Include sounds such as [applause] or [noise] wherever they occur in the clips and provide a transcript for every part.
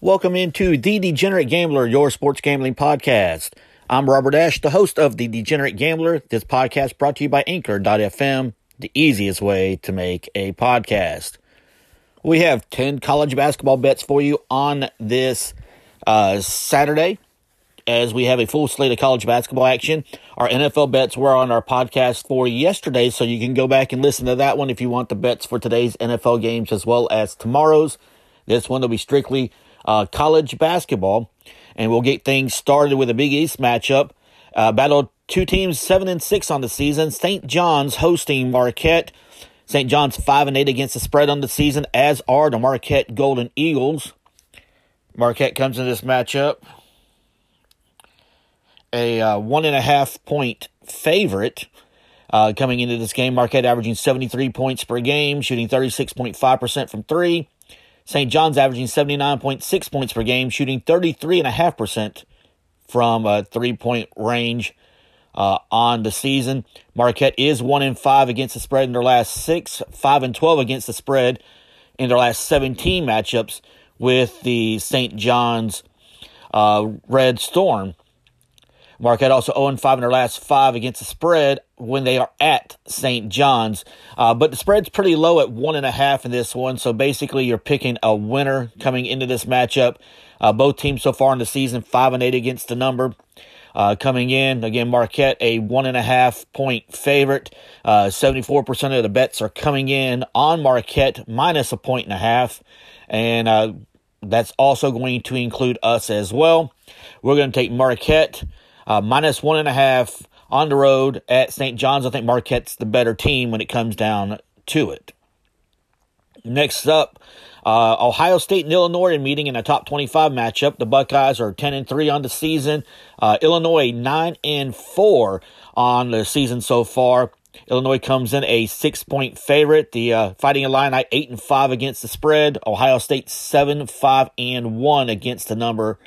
Welcome into The Degenerate Gambler, your sports gambling podcast. I'm Robert Ash, the host of The Degenerate Gambler. This podcast brought to you by Anchor.fm, the easiest way to make a podcast. We have 10 college basketball bets for you on this uh, Saturday as we have a full slate of college basketball action. Our NFL bets were on our podcast for yesterday, so you can go back and listen to that one if you want the bets for today's NFL games as well as tomorrow's. This one will be strictly uh, college basketball, and we'll get things started with a Big East matchup. Uh, battle two teams seven and six on the season. St. John's hosting Marquette. St. John's five and eight against the spread on the season, as are the Marquette Golden Eagles. Marquette comes in this matchup a uh, one and a half point favorite. Uh, coming into this game, Marquette averaging 73 points per game, shooting 36.5% from three. St. John's averaging 79.6 points per game, shooting 33.5% from a three point range uh, on the season. Marquette is 1 in 5 against the spread in their last six, 5 and 12 against the spread in their last 17 matchups with the St. John's uh, Red Storm. Marquette also 0 5 in their last five against the spread when they are at St. John's. Uh, but the spread's pretty low at one and a half in this one. So basically, you're picking a winner coming into this matchup. Uh, both teams so far in the season, 5 and 8 against the number. Uh, coming in, again, Marquette, a one and a half point favorite. Uh, 74% of the bets are coming in on Marquette, minus a point and a half. And uh, that's also going to include us as well. We're going to take Marquette uh, minus one and a half on the road at St. John's. I think Marquette's the better team when it comes down to it. Next up, uh, Ohio State and Illinois are meeting in a top 25 matchup. The Buckeyes are 10 and 3 on the season. Uh, Illinois 9 and 4 on the season so far. Illinois comes in a six point favorite. The uh, Fighting Illini 8 and 5 against the spread. Ohio State 7 5 and 1 against the number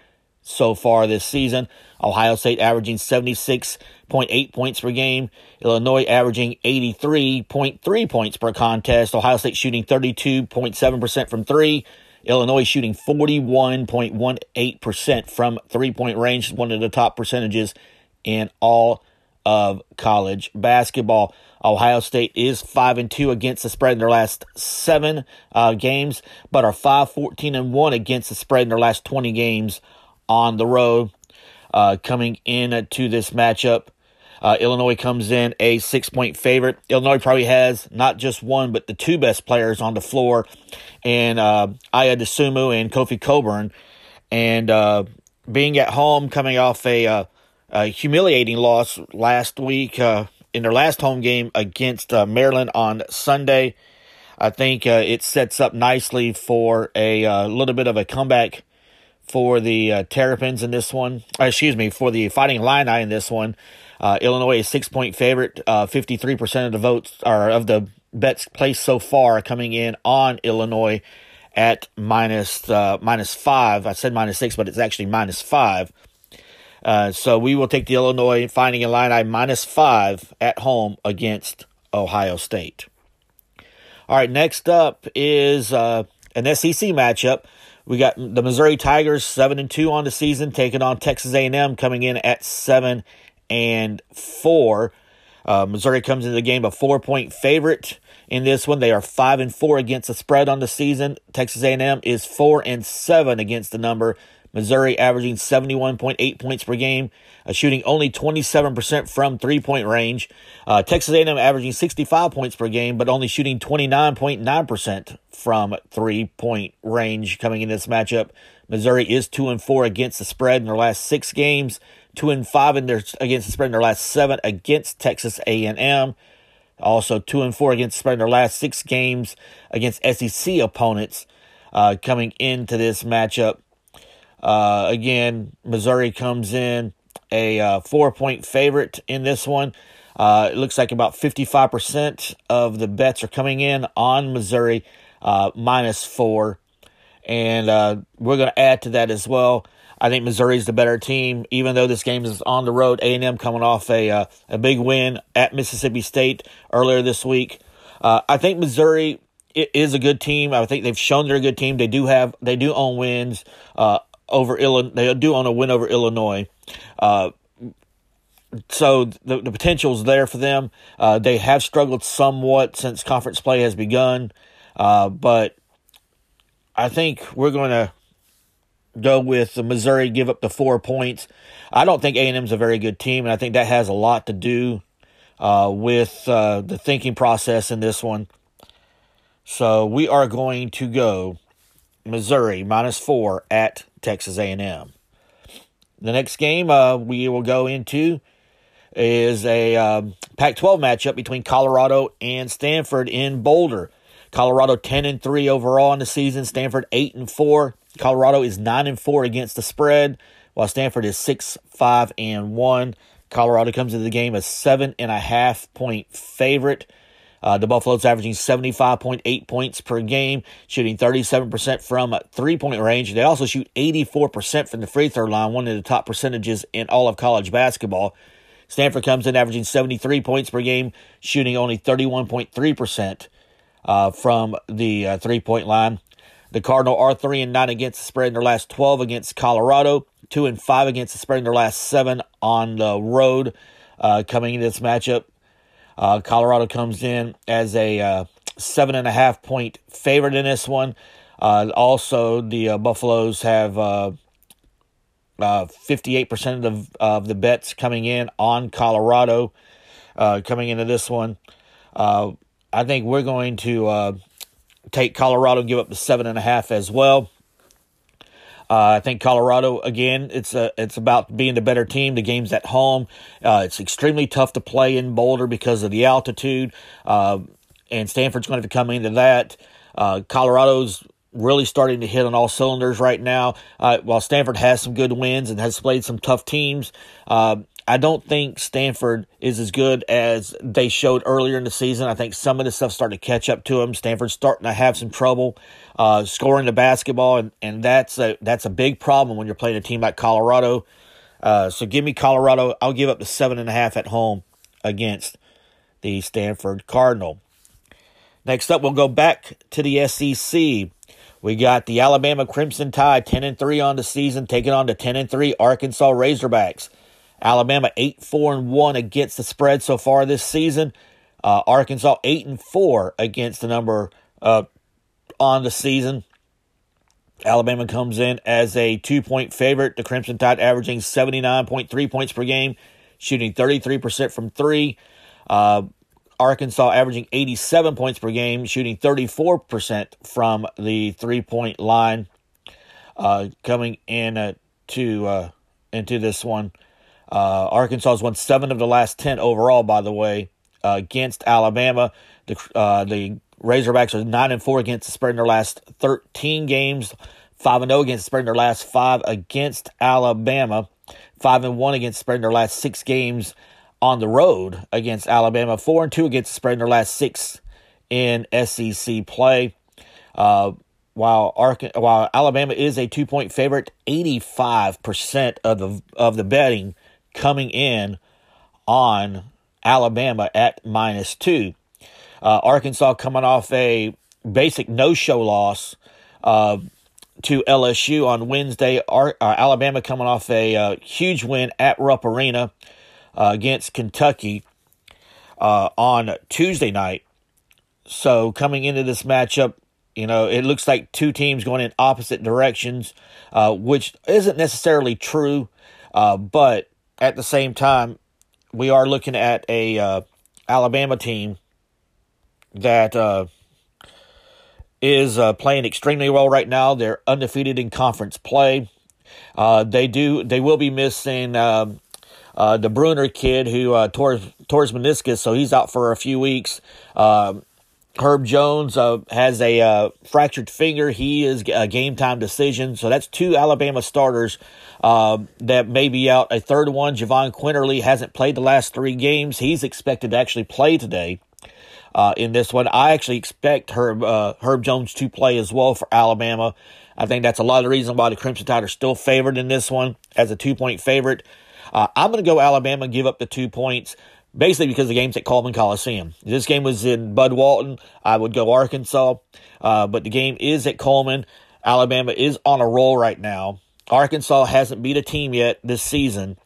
so far this season. Ohio State averaging 76.8 points per game. Illinois averaging 83.3 points per contest. Ohio State shooting 32.7% from three. Illinois shooting 41.18% from three point range, one of the top percentages in all of college basketball. Ohio State is 5 and 2 against the spread in their last 7 uh, games, but are 5 14 and 1 against the spread in their last 20 games on the road. Uh, coming in to this matchup, uh, Illinois comes in a six point favorite. Illinois probably has not just one, but the two best players on the floor, and uh, Ayo Dosunmu and Kofi Cockburn. And uh, being at home, coming off a, uh, a humiliating loss last week uh, in their last home game against uh, Maryland on Sunday, I think it sets up nicely for a little bit of a comeback for the uh, Terrapins in this one. Uh, excuse me, for the Fighting Illini in this one. Uh, Illinois is six point favorite. Uh, Fifty three percent of the votes are of the bets placed so far coming in on Illinois at minus, uh, minus five. I said minus six, but it's actually minus five. So we will take the Illinois Fighting Illini minus five at home against Ohio State. All right, next up is an SEC matchup. We got the Missouri Tigers seven and two on the season, taking on Texas A&M, coming in at seven and four. Uh, Missouri comes into the game a four point favorite in this one. They are five and four against the spread on the season. Texas A&M is four and seven against the number. Missouri averaging 71.8 points per game, uh, shooting only 27% from three-point range. Uh, Texas A&M averaging 65 points per game, but only shooting 29.9% from three-point range coming in this matchup. Missouri is two and four against the spread in their last six games, two and five in their against the spread in their last seven against Texas A&M. Also two and four against the spread in their last six games against SEC opponents. Uh, coming into this matchup. Uh, again, Missouri comes in a uh, four point favorite in this one. Uh, it looks like about 55% of the bets are coming in on Missouri uh, minus four. And uh, we're going to add to that as well. I think Missouri's the better team, even though this game is on the road. A and M coming off a uh, a big win at Mississippi State earlier this week. I think Missouri is a good team. I think they've shown they're a good team. They do have they do own wins over Illinois. They do own a win over Illinois. Uh, so the the potential is there for them. Uh, they have struggled somewhat since conference play has begun, uh, but I think we're going to go with the Missouri. Give up the four points. I don't think A and M is a very good team, and I think that has a lot to do uh, with uh, the thinking process in this one. So we are going to go Missouri minus four at Texas A and M. The next game uh, we will go into is a um, Pac-12 matchup between Colorado and Stanford in Boulder. Colorado 10 and 3 overall in the season, Stanford 8 and 4. Colorado is 9 and 4 against the spread, while Stanford is 6 5 and 1. Colorado comes into the game as seven and a half point favorite. Uh, the Buffaloes averaging 75.8 points per game, shooting 37% from three point range. They also shoot 84% from the free throw line, one of the top percentages in all of college basketball. Stanford comes in averaging 73 points per game, shooting only 31.3% uh, from the uh, three point line. The Cardinal are 3 and 9 against the spread in their last 12 against Colorado, 2 and 5 against the spread in their last 7 on the road uh, coming into this matchup. Uh, Colorado comes in as a uh, seven and a half point favorite in this one. Uh, also, the Buffaloes have uh, 58% of the, of the bets coming in on Colorado uh, coming into this one. Uh, I think we're going to uh, take Colorado give up the seven and a half as well. Uh, I think Colorado again. It's a, it's about being the better team. The game's at home. Uh, it's extremely tough to play in Boulder because of the altitude, and Stanford's going to, come into that. Colorado's really starting to hit on all cylinders right now. Uh, while Stanford has some good wins and has played some tough teams, uh, I don't think Stanford is as good as they showed earlier in the season. I think some of the stuff starting to catch up to them. Stanford's starting to have some trouble uh, scoring the basketball, and, and that's a that's a big problem when you're playing a team like Colorado. Uh, so give me Colorado. I'll give up the seven and a half at home against the Stanford Cardinal. Next up, we'll go back to the SEC. We got the Alabama Crimson Tide 10 and 3 on the season, taking on the 10 and 3 Arkansas Razorbacks. Alabama 8 4 and 1 against the spread so far this season. Uh, Arkansas 8 and 4 against the number uh, on the season. Alabama comes in as a two point favorite. The Crimson Tide averaging 79.3 points per game, shooting 33% from three. Uh, Arkansas averaging 87 points per game, shooting 34% from the three point line. Uh, coming in uh, to uh, into this one, uh, Arkansas has won seven of the last ten overall. By the way, uh, against Alabama, the uh, the Razorbacks are nine and four against the spread in their last 13 games, five and zero oh against the spread in their last five against Alabama, five and one against the spread in their last six games on the road against Alabama, four and two against the spread in their last six in SEC play. Uh, while Ark- while Alabama is a two point favorite, eighty five percent of the of the betting coming in on Alabama at minus two. Uh, Arkansas coming off a basic no show loss uh, to LSU on Wednesday. Ar- uh, Alabama coming off a uh, huge win at Rupp Arena uh, against Kentucky uh, on Tuesday night. So coming into this matchup, you know, it looks like two teams going in opposite directions, which isn't necessarily true, but at the same time, we are looking at a uh, Alabama team that uh, is playing extremely well right now. They're undefeated in conference play. they do. They will be missing um, uh, the Bruner kid who uh, tore, tore his meniscus, so he's out for a few weeks. Uh, Herb Jones uh, has a uh, fractured finger. He is a game time decision. So that's two Alabama starters uh, that may be out. A third one, Jahvon Quinerly, hasn't played the last three games. He's expected to actually play today. Uh, in this one. I actually expect Herb uh, Herb Jones to play as well for Alabama. I think that's a lot of the reason why the Crimson Tide are still favored in this one as a two point favorite. Uh, I'm going to go Alabama, give up the two points, basically because the game's at Coleman Coliseum. This game was in Bud Walton, I would go Arkansas, uh, but the game is at Coleman. Alabama is on a roll right now. Arkansas hasn't beat a team yet this season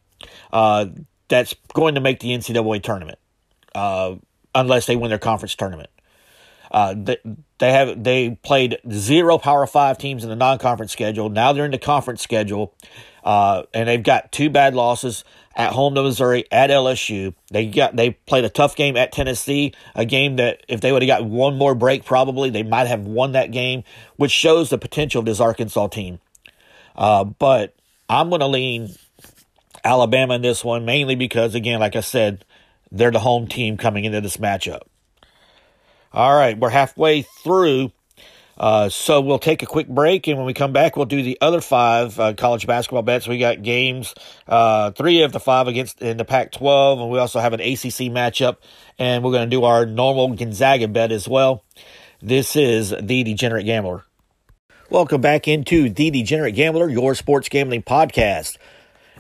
uh, that's going to make the NCAA tournament, uh, unless they win their conference tournament. Uh, they, they have they played zero Power Five teams in the non-conference schedule. Now they're in the conference schedule, uh, and they've got two bad losses at home to Missouri, at LSU. They got they played a tough game at Tennessee, a game that if they would have got one more break, probably they might have won that game, which shows the potential of this Arkansas team. Uh, but I'm going to lean Alabama in this one, mainly because, again, like I said, they're the home team coming into this matchup. All right, we're halfway through. Uh, so we'll take a quick break, and when we come back, we'll do the other five uh, college basketball bets. We got games, uh, three of the five against in the Pac-12, and we also have an ACC matchup, and we're going to do our normal Gonzaga bet as well. This is the Degenerate Gambler. Welcome back into the Degenerate Gambler, your sports gambling podcast.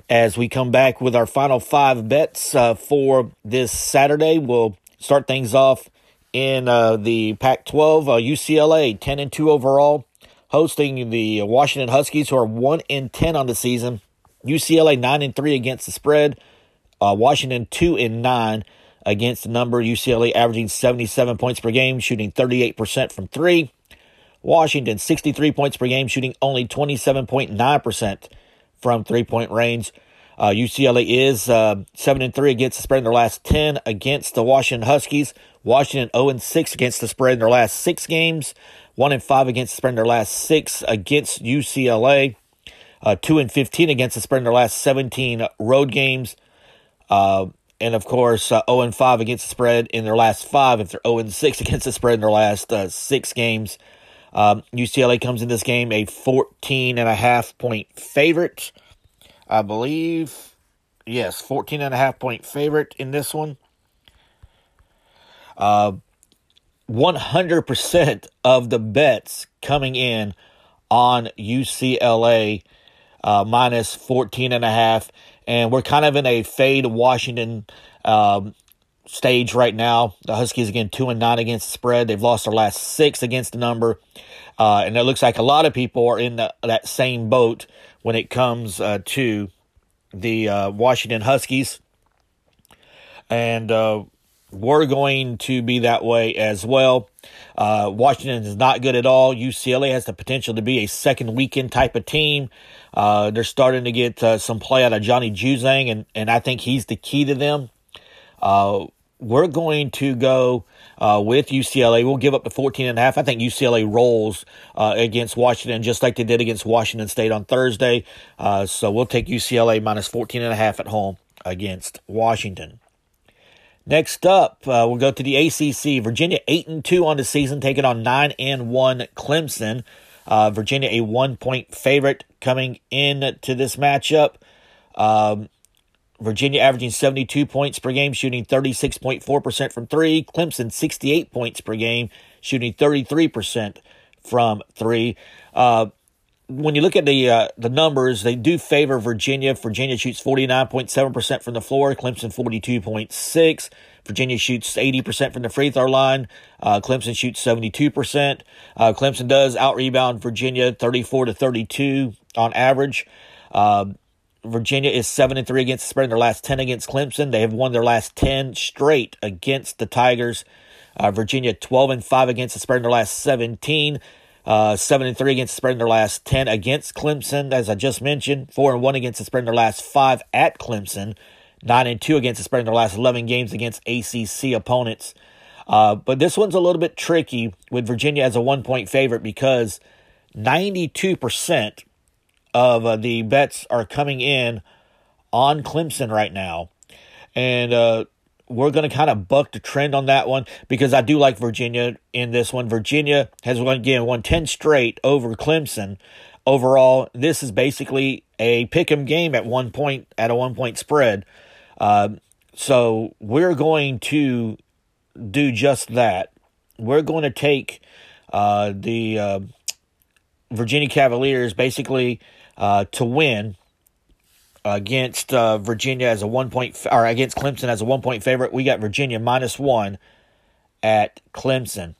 As we come back with our final five bets uh, for this Saturday, we'll start things off in uh, the Pac 12. Uh, UCLA 10 and 2 overall, hosting the Washington Huskies, who are 1 and 10 on the season. UCLA 9 and 3 against the spread. Uh, Washington 2 and 9 against the number. UCLA averaging 77 points per game, shooting 38% from three. Washington 63 points per game, shooting only 27.9% from three point range. Uh, UCLA is uh, seven and three against the spread in their last ten against the Washington Huskies. Washington zero and six against the spread in their last six games. One and five against the spread in their last six against UCLA. Uh, two and fifteen against the spread in their last seventeen road games. Uh, and of course, uh, 0 and 5 against the spread in their last five. If they're 0 and 6 [laughs] against the spread in their last uh, six games, um, UCLA comes in this game a 14 and a half point favorite. I believe, yes, 14 and a half point favorite in this one. Uh, 100% of the bets coming in on UCLA uh, minus 14 and a half. And we're kind of in a fade Washington um, stage right now. The Huskies again two and nine against the spread. They've lost their last six against the number, uh, and it looks like a lot of people are in the, that same boat when it comes uh, to the uh, Washington Huskies, and uh, we're going to be that way as well. Uh, Washington is not good at all. UCLA has the potential to be a second weekend type of team. Uh, they're starting to get some play out of Johnny Juzang, and, and I think he's the key to them. Uh, we're going to go uh, with UCLA. We'll give up the 14 and a half. I think UCLA rolls uh, against Washington just like they did against Washington State on Thursday. Uh, so we'll take UCLA minus 14 and a half at home against Washington. Next up, uh, we'll go to the ACC. Virginia 8 and 2 on the season, taking on 9 and 1 Clemson. Uh, Virginia a one point favorite coming in to this matchup. Um, Virginia averaging 72 points per game, shooting 36.4% from three. Clemson 68 points per game, shooting 33% from three. Uh, when you look at the uh, the numbers, they do favor Virginia. Virginia shoots 49.7% from the floor, Clemson 42.6. Virginia shoots 80% from the free throw line. Uh, Clemson shoots 72%. Uh, Clemson does out rebound Virginia 34 to 32 on average. Uh, Virginia is 7 and 3 against the spread in their last 10 against Clemson. They have won their last 10 straight against the Tigers. Uh, Virginia 12 and 5 against the spread in their last 17. Uh, 7 and 3 against the spread in their last 10 against Clemson, as I just mentioned. 4 and 1 against the spread in their last 5 at Clemson. 9 and 2 against the spread in their last 11 games against ACC opponents. Uh, but this one's a little bit tricky with Virginia as a one point favorite because 92% of uh, the bets are coming in on Clemson right now. And uh, we're going to kind of buck the trend on that one because I do like Virginia in this one. Virginia has won, again won 10 straight over Clemson. Overall, this is basically a pick 'em game at one point at a one point spread. Uh, so we're going to do just that. We're going to take uh, the uh, Virginia Cavaliers basically uh, to win against uh, Virginia as a one point or against Clemson as a one point favorite. We got Virginia minus one at Clemson.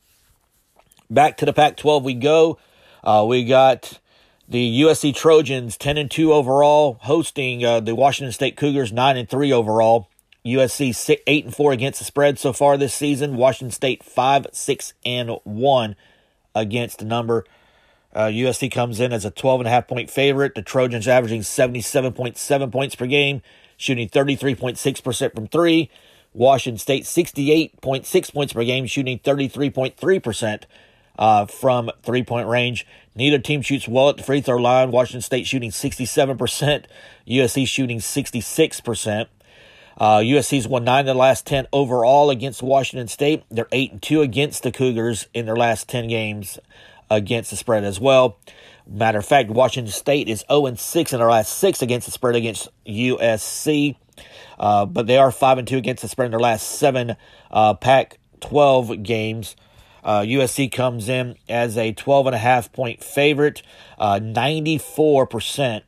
Back to the Pac 12 we go. Uh, we got the USC Trojans 10 and 2 overall, hosting uh, the Washington State Cougars 9 and 3 overall. USC 6, 8 and 4 against the spread so far this season. Washington State 5 6 and 1 against the number. Uh, USC comes in as a 12 and a half point favorite. The Trojans averaging 77.7 points per game, shooting 33.6% from three. Washington State 68.6 points per game, shooting 33.3% uh, from three point range. Neither team shoots well at the free throw line. Washington State shooting 67%, USC shooting 66%. Uh, USC's won nine of the last 10 overall against Washington State. They're 8 and 2 against the Cougars in their last 10 games against the spread as well. Matter of fact, Washington State is 0 and 6 in their last six against the spread against USC. Uh, but they are 5 and 2 against the spread in their last seven uh, Pac 12 games. Uh, USC comes in as a 12 and a half point favorite. Uh, 94%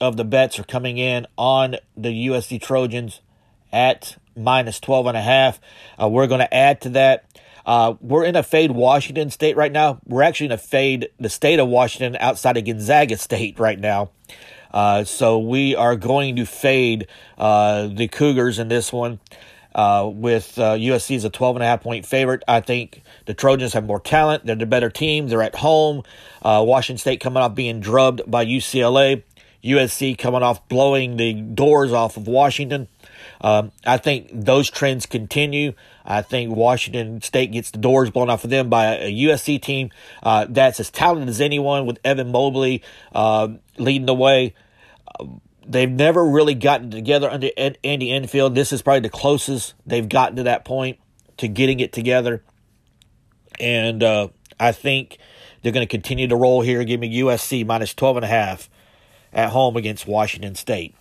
of the bets are coming in on the USC Trojans at minus 12 and a half. Uh, we're going to add to that. Uh, we're in a fade Washington State right now. We're actually in a fade the state of Washington outside of Gonzaga State right now. Uh, so we are going to fade uh, the Cougars in this one. Uh, with USC uh, as a 12 and a half point favorite. I think the Trojans have more talent. They're the better team. They're at home. Uh, Washington State coming off being drubbed by UCLA. USC coming off blowing the doors off of Washington. Um, I think those trends continue. I think Washington State gets the doors blown off of them by a, USC team uh, that's as talented as anyone, with Evan Mobley uh, leading the way. they've never really gotten together under Andy Enfield. This is probably the closest they've gotten to that point to getting it together. And uh, I think they're going to continue to roll here. Give me USC minus 12 and a half at home against Washington State.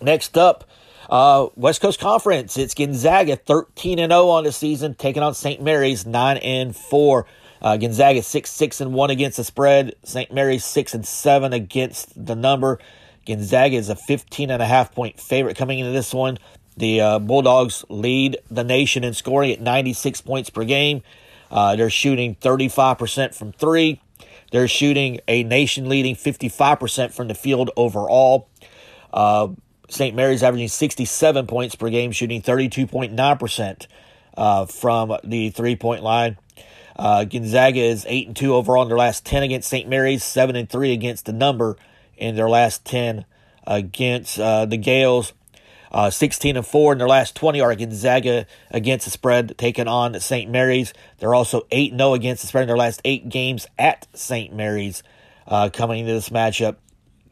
Next up, uh, West Coast Conference. It's Gonzaga 13 and 0 on the season, taking on St. Mary's 9 and 4. Uh, Gonzaga 6 6 and 1 against the spread. St. Mary's 6 and 7 against the number. Gonzaga is a 15 and a half point favorite coming into this one. The uh, Bulldogs lead the nation in scoring at 96 points per game. Uh, they're shooting 35% from three. They're shooting a nation leading 55% from the field overall. Uh, St. Mary's averaging 67 points per game, shooting 32.9% uh, from the three point line. Uh, Gonzaga is 8 and 2 overall in their last 10 against St. Mary's, 7 and 3 against the number in their last 10 against uh, the Gaels. Uh, 16 and 4 in their last 20 are Gonzaga against the spread, taking on St. Mary's. They're also 8 0 against the spread in their last eight games at St. Mary's uh, coming into this matchup.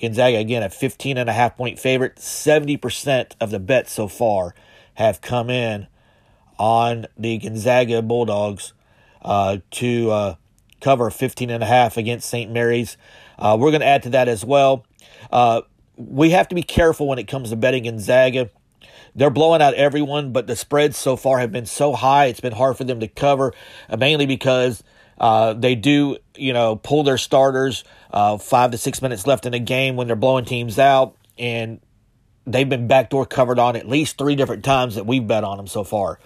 Gonzaga, again, a 15 and a half point favorite. 70% of the bets so far have come in on the Gonzaga Bulldogs uh, to uh, cover 15 and a half against St. Mary's. Uh, we're going to add to that as well. Uh, we have to be careful when it comes to betting Gonzaga. They're blowing out everyone, but the spreads so far have been so high, it's been hard for them to cover, uh, mainly because uh, they do, you know, pull their starters uh, five to six minutes left in the game when they're blowing teams out, and they've been backdoor covered on at least three different times that we've bet on them so far.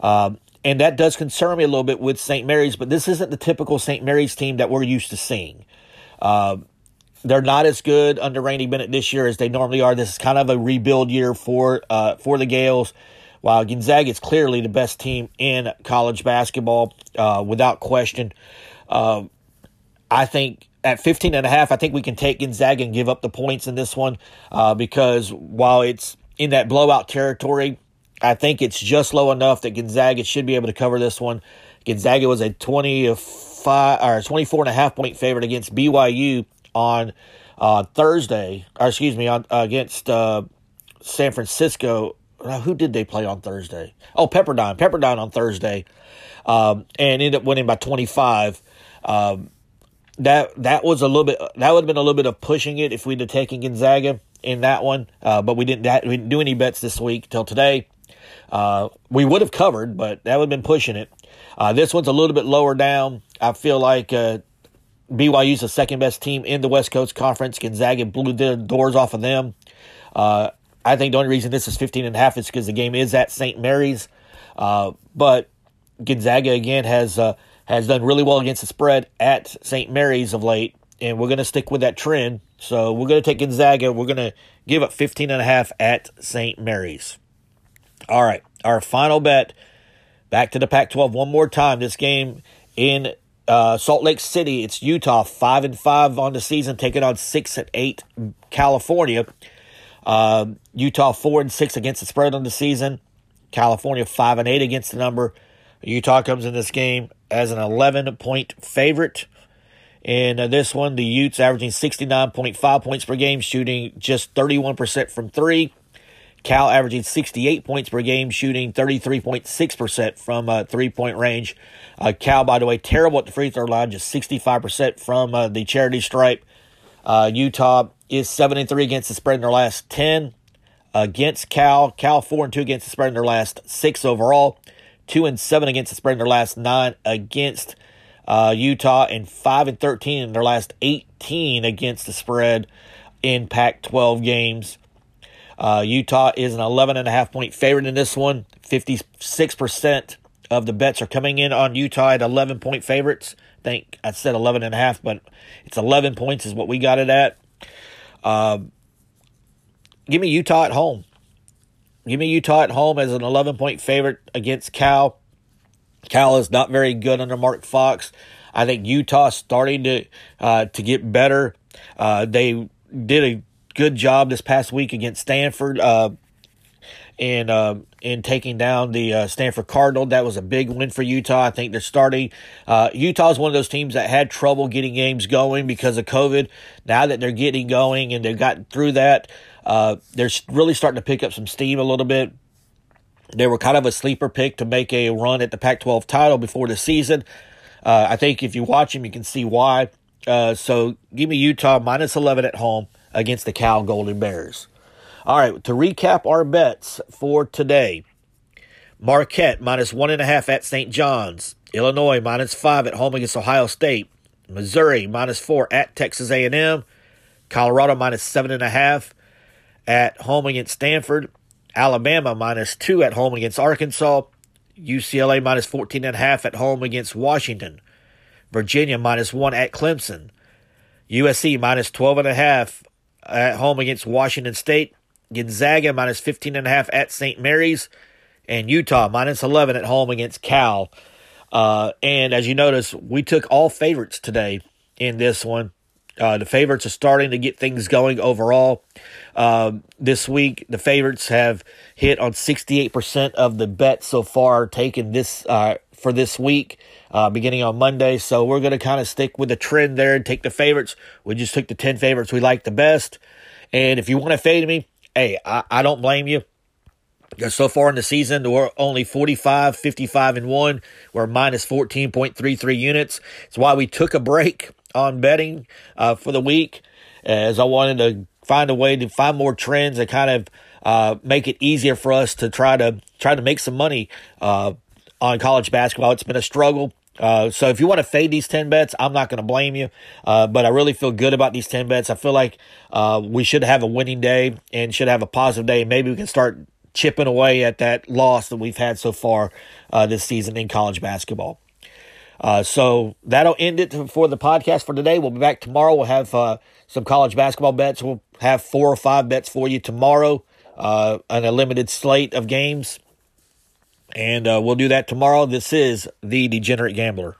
Um, and that does concern me a little bit with St. Mary's, but this isn't the typical St. Mary's team that we're used to seeing. Uh, they're not as good under Randy Bennett this year as they normally are. This is kind of a rebuild year for uh, for the Gaels. While Gonzaga is clearly the best team in college basketball, uh, without question. Uh, I think at 15 and a half, I think we can take Gonzaga and give up the points in this one uh, because while it's in that blowout territory, I think it's just low enough that Gonzaga should be able to cover this one. Gonzaga was a 25 or 24 and a half point favorite against BYU on uh, Thursday, or excuse me, on, against uh, San Francisco who did they play on Thursday? Oh, Pepperdine. Pepperdine on Thursday, um, and ended up winning by 25. Um, that that was a little bit. That would have been a little bit of pushing it if we'd have taken Gonzaga in that one. Uh, but we didn't. we didn't do any bets this week till today. Uh, we would have covered, but that would have been pushing it. Uh, this one's a little bit lower down. I feel like BYU's the second best team in the West Coast Conference. Gonzaga blew the doors off of them. Uh, I think the only reason this is 15 and a half is because the game is at St. Mary's. Uh, but Gonzaga again has uh, has done really well against the spread at St. Mary's of late, and we're going to stick with that trend. So we're going to take Gonzaga. We're going to give up 15 and a half at St. Mary's. All right, our final bet. Back to the Pac-12 one more time. This game in uh, Salt Lake City. It's Utah five and five on the season, taking on six and eight California. Uh, Utah four and six against the spread on the season. California five and eight against the number. Utah comes in this game as an 11 point favorite. In uh, this one, the Utes averaging 69.5 points per game, shooting just 31% from three. Cal averaging 68 points per game, shooting 33.6% from uh, three point range. Uh, Cal, by the way, terrible at the free throw line, just 65% from uh, the charity stripe. Uh, Utah is 7 and 3 against the spread in their last 10 against Cal. Cal 4 and 2 against the spread in their last 6 overall. 2 and 7 against the spread in their last 9 against uh, Utah, and 5 and 13 in their last 18 against the spread in Pac 12 games. Uh, Utah is an 11 and a half point favorite in this one. 56% of the bets are coming in on Utah at 11 point favorites. I think I said 11 and a half, but it's 11 points is what we got it at. Uh, give me Utah at home. Give me Utah at home as an 11 point favorite against Cal. Cal is not very good under Mark Fox. I think Utah starting to uh, to get better. Uh, they did a good job this past week against Stanford uh, in uh, in taking down the uh, Stanford Cardinal. That was a big win for Utah. I think they're starting. Uh, Utah is one of those teams that had trouble getting games going because of COVID. Now that they're getting going and they've gotten through that, uh, they're really starting to pick up some steam a little bit. They were kind of a sleeper pick to make a run at the Pac 12 title before the season. Uh, I think if you watch them, you can see why. So give me Utah minus 11 at home against the Cal Golden Bears. All right, to recap our bets for today Marquette minus one and a half at St. John's, Illinois minus five at home against Ohio State, Missouri minus four at Texas A&M, Colorado minus seven and a half at home against Stanford, Alabama minus two at home against Arkansas, UCLA minus 14 and a half at home against Washington, Virginia minus one at Clemson, USC minus 12 and a half at home against Washington State, Gonzaga minus 15 and a half at St. Mary's, and Utah minus 11 at home against Cal. Uh, and as you notice, we took all favorites today in this one. Uh, the favorites are starting to get things going overall. Uh, this week, the favorites have hit on 68% of the bets so far taken this uh, for this week, uh, beginning on Monday. So we're going to kind of stick with the trend there and take the favorites. We just took the 10 favorites we like the best. And if you want to fade me, hey, I, I don't blame you. Because so far in the season, we're only 45, 55, and 1. We're minus 14.33 units. It's why we took a break on betting uh, for the week, as I wanted to find a way to find more trends and kind of uh, make it easier for us to try to try to make some money uh, on college basketball. It's been a struggle. Uh, so if you want to fade these 10 bets, I'm not going to blame you. Uh, but I really feel good about these 10 bets. I feel like uh, we should have a winning day and should have a positive day. Maybe we can start chipping away at that loss that we've had so far uh, this season in college basketball. Uh, so that'll end it for the podcast for today. We'll be back tomorrow. We'll have uh, some college basketball bets. We'll have four or five bets for you tomorrow on a limited slate of games. And uh, we'll do that tomorrow. This is The Degenerate Gambler.